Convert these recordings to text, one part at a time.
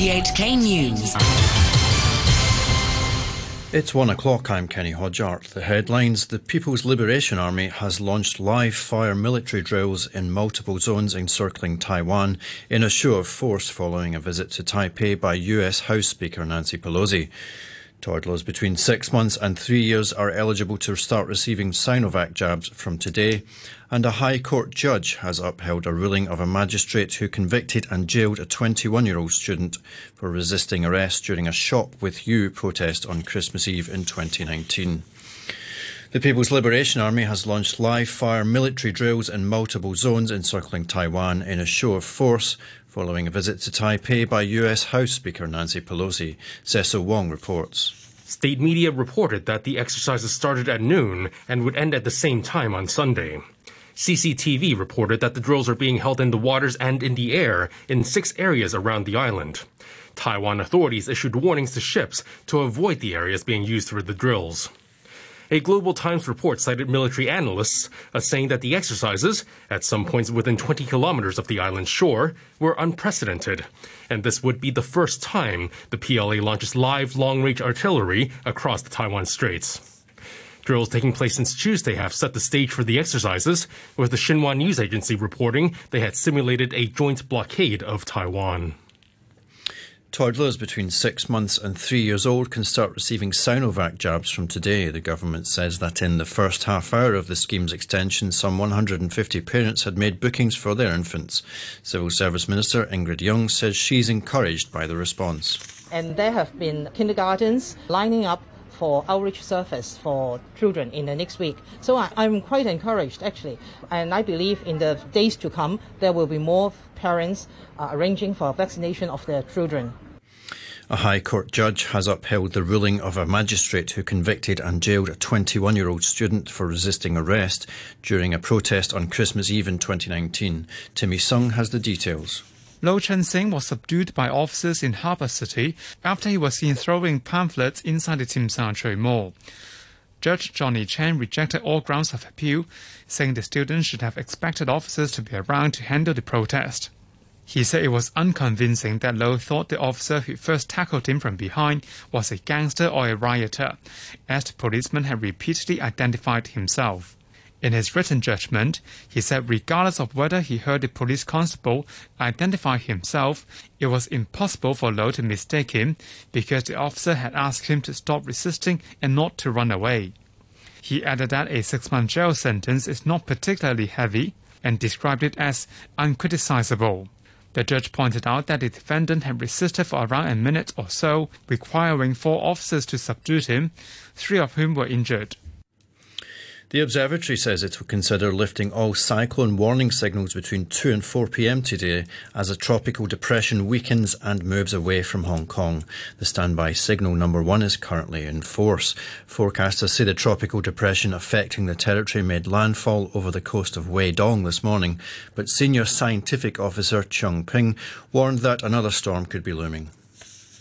RTHK News. It's one o'clock. I'm Kenny Hodgart. The headlines The People's Liberation Army has launched live fire military drills in multiple zones encircling Taiwan in a show of force following a visit to Taipei by US House Speaker Nancy Pelosi. Toddlers between six months and three years are eligible to start receiving Sinovac jabs from today, and a High Court judge has upheld a ruling of a magistrate who convicted and jailed a 21 year old student for resisting arrest during a Shop with You protest on Christmas Eve in 2019. The People's Liberation Army has launched live fire military drills in multiple zones encircling Taiwan in a show of force following a visit to Taipei by US House Speaker Nancy Pelosi. Cecil Wong reports. State media reported that the exercises started at noon and would end at the same time on Sunday. CCTV reported that the drills are being held in the waters and in the air in six areas around the island. Taiwan authorities issued warnings to ships to avoid the areas being used for the drills. A Global Times report cited military analysts as saying that the exercises, at some points within 20 kilometers of the island's shore, were unprecedented. And this would be the first time the PLA launches live long range artillery across the Taiwan Straits. Drills taking place since Tuesday have set the stage for the exercises, with the Xinhua news agency reporting they had simulated a joint blockade of Taiwan. Toddlers between six months and three years old can start receiving Sinovac jabs from today. The government says that in the first half hour of the scheme's extension, some 150 parents had made bookings for their infants. Civil Service Minister Ingrid Yeung says she's encouraged by the response. And there have been kindergartens lining up for outreach service for children in the next week. So I, am quite encouraged actually. And I believe in the days to come, there will be more parents uh, arranging for vaccination of their children. A High Court judge has upheld the ruling of a magistrate who convicted and jailed a 21 year old student for resisting arrest during a protest on Christmas Eve in 2019. Timmy Sung has the details. Lo Chen Sing was subdued by officers in Harbour City after he was seen throwing pamphlets inside the Tsim Sha Tsui Mall. Judge Johnny Chen rejected all grounds of appeal, saying the students should have expected officers to be around to handle the protest. He said it was unconvincing that Lo thought the officer who first tackled him from behind was a gangster or a rioter, as the policeman had repeatedly identified himself. In his written judgment, he said regardless of whether he heard the police constable identify himself, it was impossible for Lo to mistake him because the officer had asked him to stop resisting and not to run away. He added that a six month jail sentence is not particularly heavy and described it as uncriticizable. The judge pointed out that the defendant had resisted for around a minute or so, requiring four officers to subdue him, three of whom were injured. The observatory says it will consider lifting all cyclone warning signals between 2 and 4 pm today as a tropical depression weakens and moves away from Hong Kong. The standby signal number one is currently in force. Forecasters say the tropical depression affecting the territory made landfall over the coast of Weidong this morning, but senior scientific officer Chung Ping warned that another storm could be looming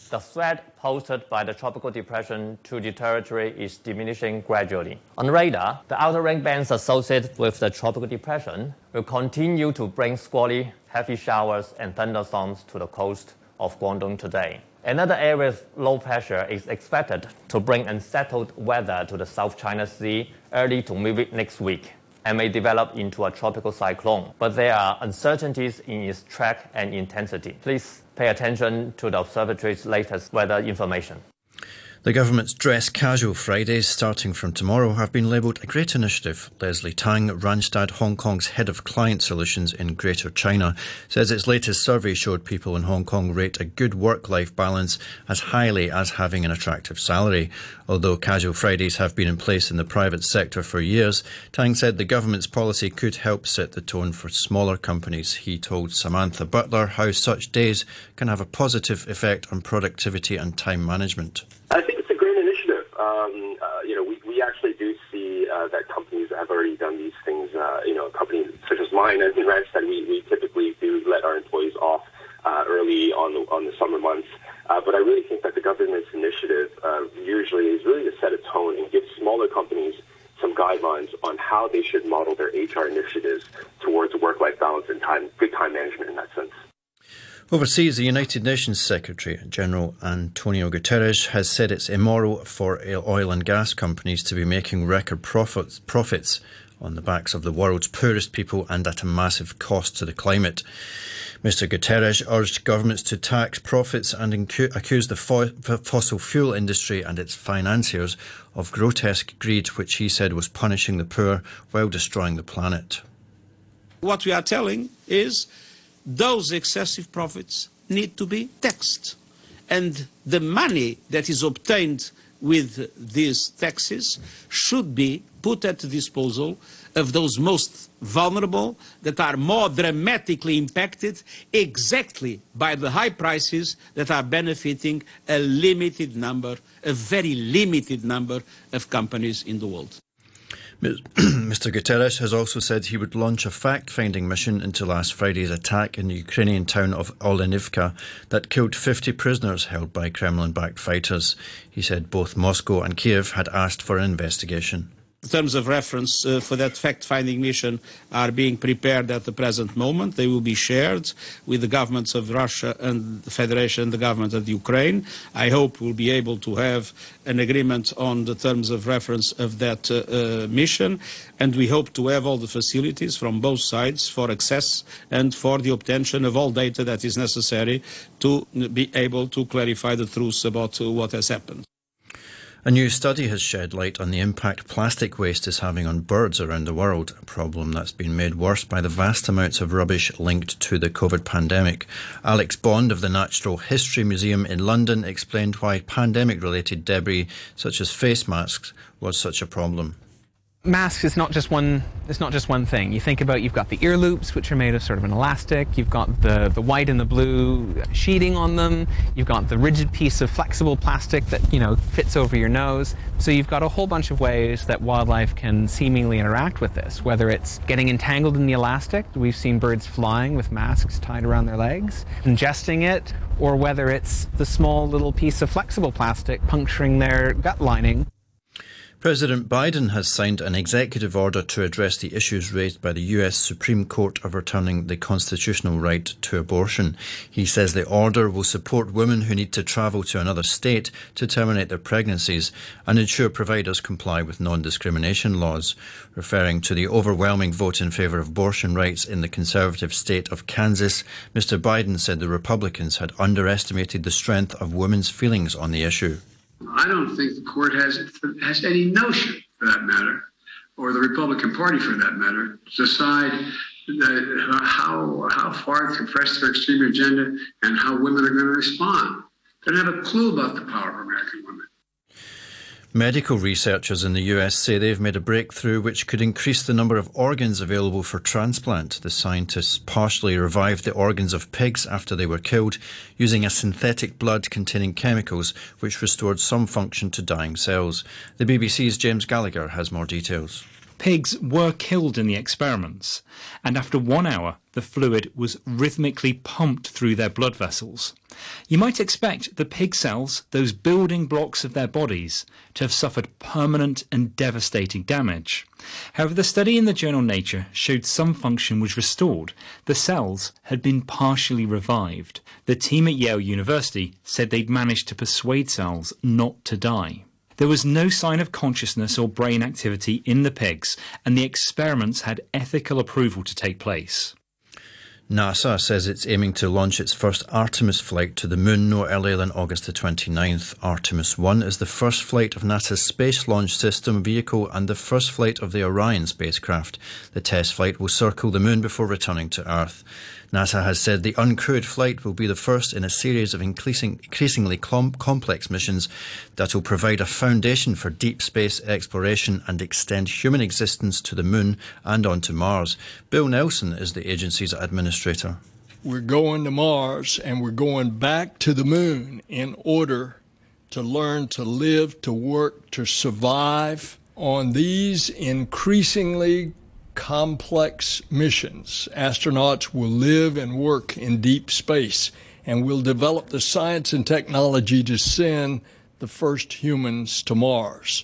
the threat posed by the tropical depression to the territory is diminishing gradually. On radar, the outer ring bands associated with the tropical depression will continue to bring squally heavy showers and thunderstorms to the coast of Guangdong today. Another area of low pressure is expected to bring unsettled weather to the South China Sea early to mid next week and may develop into a tropical cyclone. But there are uncertainties in its track and intensity. Please pay attention to the observatory's latest weather information. The government's Dress Casual Fridays, starting from tomorrow, have been labelled a great initiative. Leslie Tang, Randstad Hong Kong's head of client solutions in Greater China, says its latest survey showed people in Hong Kong rate a good work life balance as highly as having an attractive salary. Although Casual Fridays have been in place in the private sector for years, Tang said the government's policy could help set the tone for smaller companies. He told Samantha Butler how such days can have a positive effect on productivity and time management. I think it's a great initiative. Um, uh, you know, we, we actually do see uh, that companies have already done these things. Uh, you know, a company such as mine, as in Randstad, we, we typically do let our employees off uh, early on the, on the summer months. Uh, but I really think that the government's initiative uh, usually is really to set a tone and give smaller companies some guidelines on how they should model their HR initiatives towards work-life balance and time, good time management. Overseas, the United Nations Secretary General Antonio Guterres has said it's immoral for oil and gas companies to be making record profits, profits on the backs of the world's poorest people and at a massive cost to the climate. Mr. Guterres urged governments to tax profits and accuse the fossil fuel industry and its financiers of grotesque greed, which he said was punishing the poor while destroying the planet. What we are telling is those excessive profits need to be taxed. And the money that is obtained with these taxes should be put at the disposal of those most vulnerable that are more dramatically impacted exactly by the high prices that are benefiting a limited number, a very limited number of companies in the world. Mr. Guterres has also said he would launch a fact finding mission into last Friday's attack in the Ukrainian town of Olenivka that killed 50 prisoners held by Kremlin backed fighters. He said both Moscow and Kiev had asked for an investigation terms of reference uh, for that fact-finding mission are being prepared at the present moment. They will be shared with the governments of Russia and the Federation, and the government of Ukraine. I hope we'll be able to have an agreement on the terms of reference of that uh, uh, mission, and we hope to have all the facilities from both sides for access and for the obtention of all data that is necessary to be able to clarify the truth about uh, what has happened. A new study has shed light on the impact plastic waste is having on birds around the world, a problem that's been made worse by the vast amounts of rubbish linked to the COVID pandemic. Alex Bond of the Natural History Museum in London explained why pandemic related debris, such as face masks, was such a problem masks is not just one it's not just one thing. You think about you've got the ear loops which are made of sort of an elastic. You've got the the white and the blue sheeting on them. You've got the rigid piece of flexible plastic that you know fits over your nose. So you've got a whole bunch of ways that wildlife can seemingly interact with this. Whether it's getting entangled in the elastic we've seen birds flying with masks tied around their legs ingesting it or whether it's the small little piece of flexible plastic puncturing their gut lining President Biden has signed an executive order to address the issues raised by the US Supreme Court overturning the constitutional right to abortion. He says the order will support women who need to travel to another state to terminate their pregnancies and ensure providers comply with non discrimination laws. Referring to the overwhelming vote in favour of abortion rights in the conservative state of Kansas, Mr. Biden said the Republicans had underestimated the strength of women's feelings on the issue. I don't think the court has has any notion, for that matter, or the Republican Party, for that matter, to decide that uh, how how far to press their extreme agenda and how women are going to respond. They don't have a clue about the power of American women. Medical researchers in the US say they've made a breakthrough which could increase the number of organs available for transplant. The scientists partially revived the organs of pigs after they were killed using a synthetic blood containing chemicals which restored some function to dying cells. The BBC's James Gallagher has more details. Pigs were killed in the experiments, and after one hour, the fluid was rhythmically pumped through their blood vessels. You might expect the pig cells, those building blocks of their bodies, to have suffered permanent and devastating damage. However, the study in the journal Nature showed some function was restored. The cells had been partially revived. The team at Yale University said they'd managed to persuade cells not to die. There was no sign of consciousness or brain activity in the pigs, and the experiments had ethical approval to take place. NASA says it's aiming to launch its first Artemis flight to the moon no earlier than August the 29th. Artemis 1 is the first flight of NASA's Space Launch System vehicle and the first flight of the Orion spacecraft. The test flight will circle the moon before returning to Earth. NASA has said the uncrewed flight will be the first in a series of increasing, increasingly com- complex missions that will provide a foundation for deep space exploration and extend human existence to the moon and onto Mars. Bill Nelson is the agency's administrator. We're going to Mars and we're going back to the moon in order to learn to live, to work, to survive on these increasingly complex missions. Astronauts will live and work in deep space and will develop the science and technology to send the first humans to Mars.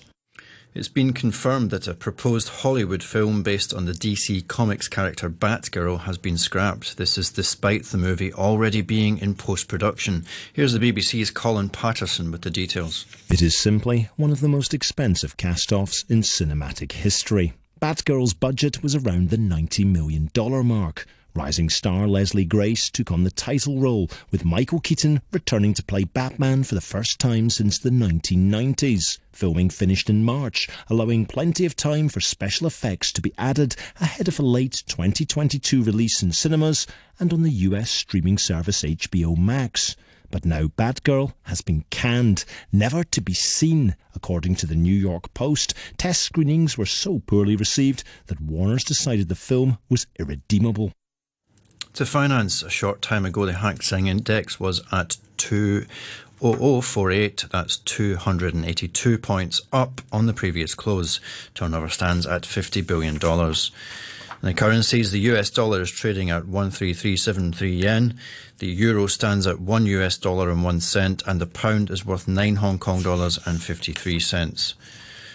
It's been confirmed that a proposed Hollywood film based on the DC Comics character Batgirl has been scrapped. This is despite the movie already being in post production. Here's the BBC's Colin Patterson with the details. It is simply one of the most expensive cast offs in cinematic history. Batgirl's budget was around the $90 million mark. Rising star Leslie Grace took on the title role, with Michael Keaton returning to play Batman for the first time since the 1990s. Filming finished in March, allowing plenty of time for special effects to be added ahead of a late 2022 release in cinemas and on the US streaming service HBO Max. But now Batgirl has been canned, never to be seen. According to the New York Post, test screenings were so poorly received that Warner's decided the film was irredeemable. To finance, a short time ago, the Hang Seng Index was at 20048. That's 282 points up on the previous close. Turnover stands at $50 billion. In the currencies, the US dollar is trading at 13373 yen. The euro stands at 1 US dollar and 1 cent, and the pound is worth 9 Hong Kong dollars and 53 cents.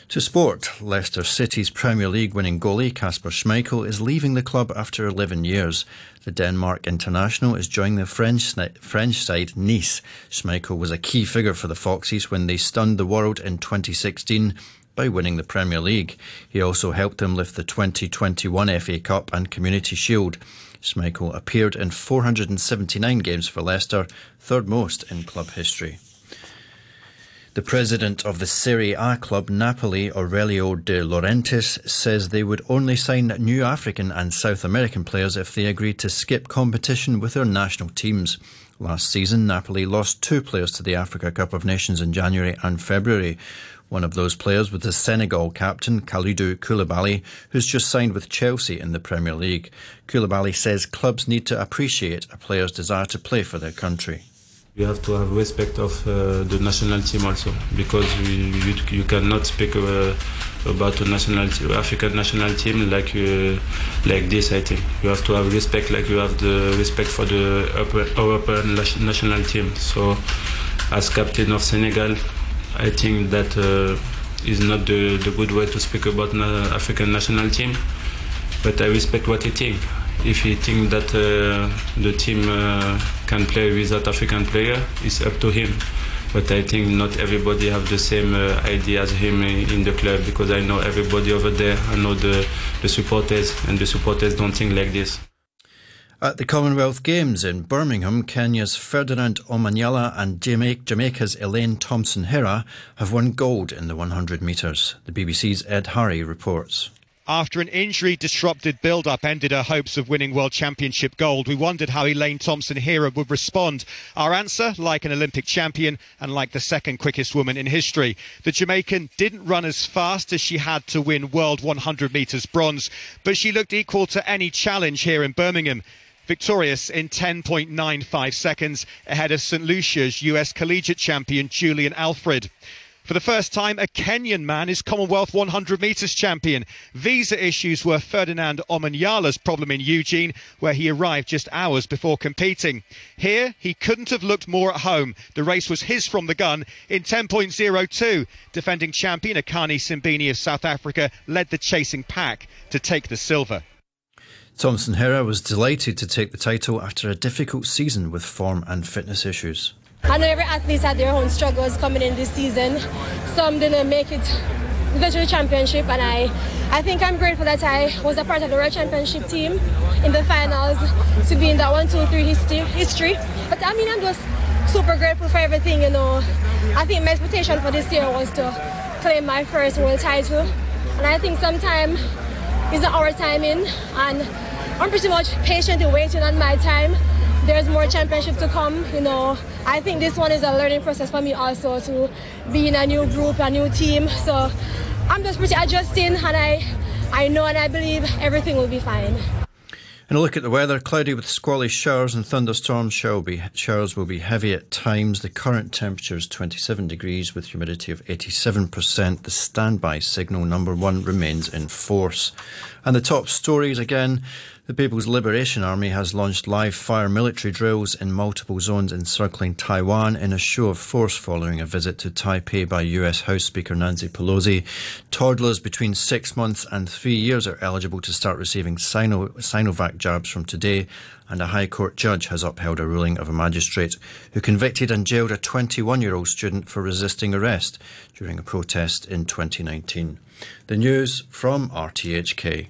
To sport, Leicester City's Premier League winning goalie Kasper Schmeichel is leaving the club after 11 years. The Denmark international is joining the French, French side Nice. Schmeichel was a key figure for the Foxes when they stunned the world in 2016 by winning the Premier League. He also helped them lift the 2021 FA Cup and Community Shield. Schmeichel appeared in 479 games for Leicester, third most in club history. The president of the Serie A club Napoli, Aurelio De Laurentiis, says they would only sign new African and South American players if they agreed to skip competition with their national teams. Last season, Napoli lost two players to the Africa Cup of Nations in January and February. One of those players was the Senegal captain, Kalidou Koulibaly, who's just signed with Chelsea in the Premier League. Koulibaly says clubs need to appreciate a player's desire to play for their country. You have to have respect of uh, the national team also, because we, you, you cannot speak uh, about a national African national team like uh, like this. I think you have to have respect, like you have the respect for the European national team. So, as captain of Senegal, I think that uh, is not the, the good way to speak about African national team. But I respect what he think if he thinks that uh, the team uh, can play without African player, it's up to him. But I think not everybody have the same uh, idea as him in the club because I know everybody over there. I know the, the supporters, and the supporters don't think like this. At the Commonwealth Games in Birmingham, Kenya's Ferdinand Omanyala and Jamaica's Elaine Thompson Herah have won gold in the 100 metres. The BBC's Ed Harry reports. After an injury disrupted build up ended her hopes of winning World Championship gold, we wondered how Elaine Thompson Herah would respond. Our answer, like an Olympic champion and like the second quickest woman in history. The Jamaican didn't run as fast as she had to win World 100 metres bronze, but she looked equal to any challenge here in Birmingham victorious in 10.95 seconds ahead of St. Lucia's US collegiate champion Julien Alfred. For the first time, a Kenyan man is Commonwealth 100 metres champion. Visa issues were Ferdinand Omanyala's problem in Eugene, where he arrived just hours before competing. Here, he couldn't have looked more at home. The race was his from the gun in 10.02. Defending champion Akani Simbine of South Africa led the chasing pack to take the silver. Thompson Herah was delighted to take the title after a difficult season with form and fitness issues. I know every athlete had their own struggles coming in this season. Some didn't make it to the championship, and I, I think I'm grateful that I was a part of the World Championship team in the finals to be in that one, two, three history. history. But I mean, I'm just super grateful for everything. You know, I think my expectation for this year was to claim my first world title, and I think sometime is our time in, and I'm pretty much patiently waiting on my time there's more championship to come. You know, I think this one is a learning process for me also to be in a new group, a new team. So I'm just pretty adjusting, and I, I know and I believe everything will be fine. And a look at the weather cloudy with squally showers and thunderstorms. Showers will be heavy at times. The current temperature is 27 degrees with humidity of 87%. The standby signal number one remains in force. And the top stories again The People's Liberation Army has launched live fire military drills in multiple zones encircling Taiwan in a show of force following a visit to Taipei by US House Speaker Nancy Pelosi. Toddlers between six months and three years are eligible to start receiving Sino- Sinovac jabs from today, and a High Court judge has upheld a ruling of a magistrate who convicted and jailed a 21 year old student for resisting arrest during a protest in 2019. The news from RTHK.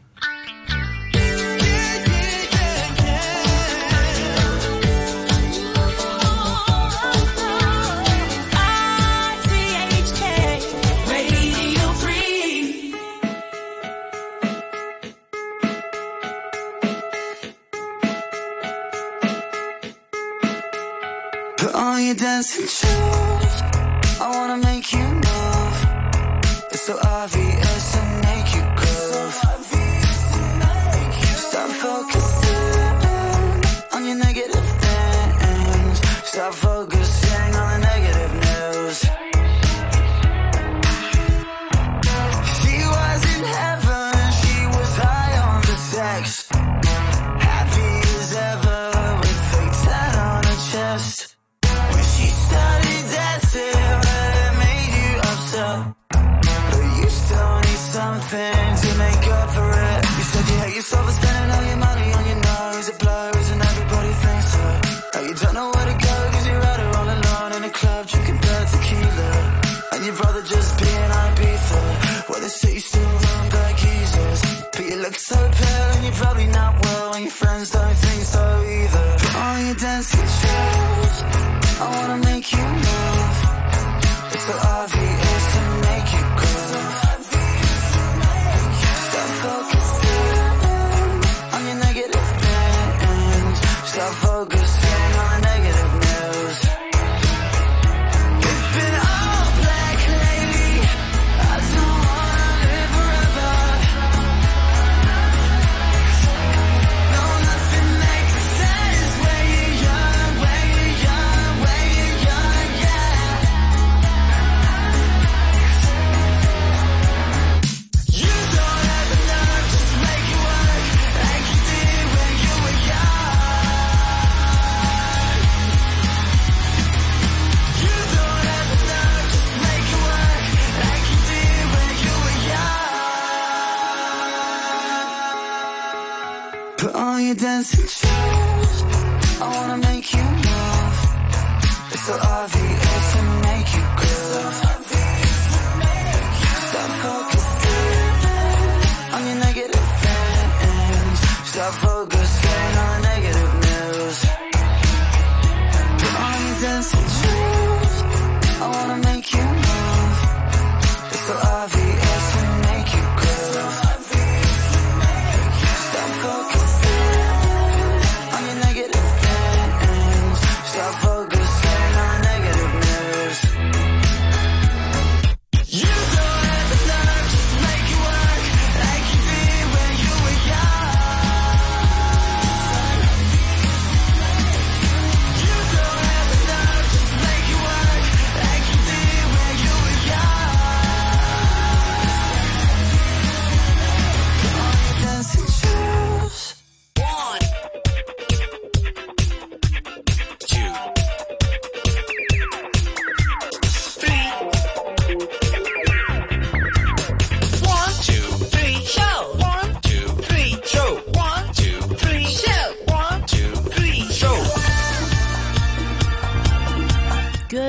It's so don't know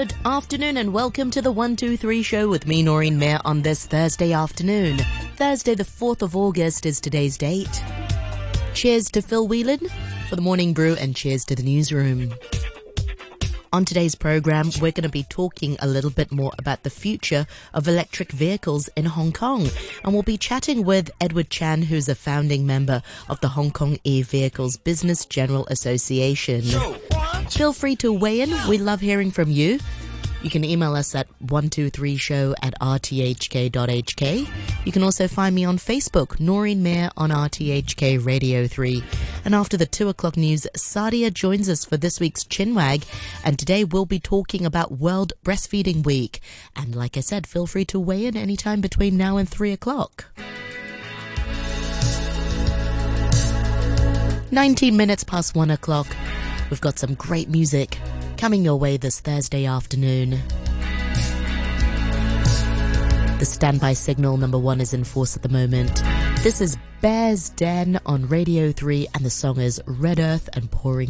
Good afternoon and welcome to the 123 show with me, Noreen Mayer, on this Thursday afternoon. Thursday, the 4th of August is today's date. Cheers to Phil Whelan for the morning brew and cheers to the newsroom. On today's program, we're going to be talking a little bit more about the future of electric vehicles in Hong Kong. And we'll be chatting with Edward Chan, who's a founding member of the Hong Kong e-Vehicles Business General Association. Feel free to weigh in. We love hearing from you. You can email us at 123show at rthk.hk. You can also find me on Facebook, Noreen Mayer on RTHK Radio 3. And after the 2 o'clock news, Sadia joins us for this week's Chinwag. And today we'll be talking about World Breastfeeding Week. And like I said, feel free to weigh in anytime between now and 3 o'clock. 19 minutes past 1 o'clock. We've got some great music coming your way this Thursday afternoon. The standby signal number one is in force at the moment. This is Bear's Den on Radio 3, and the song is Red Earth and Pouring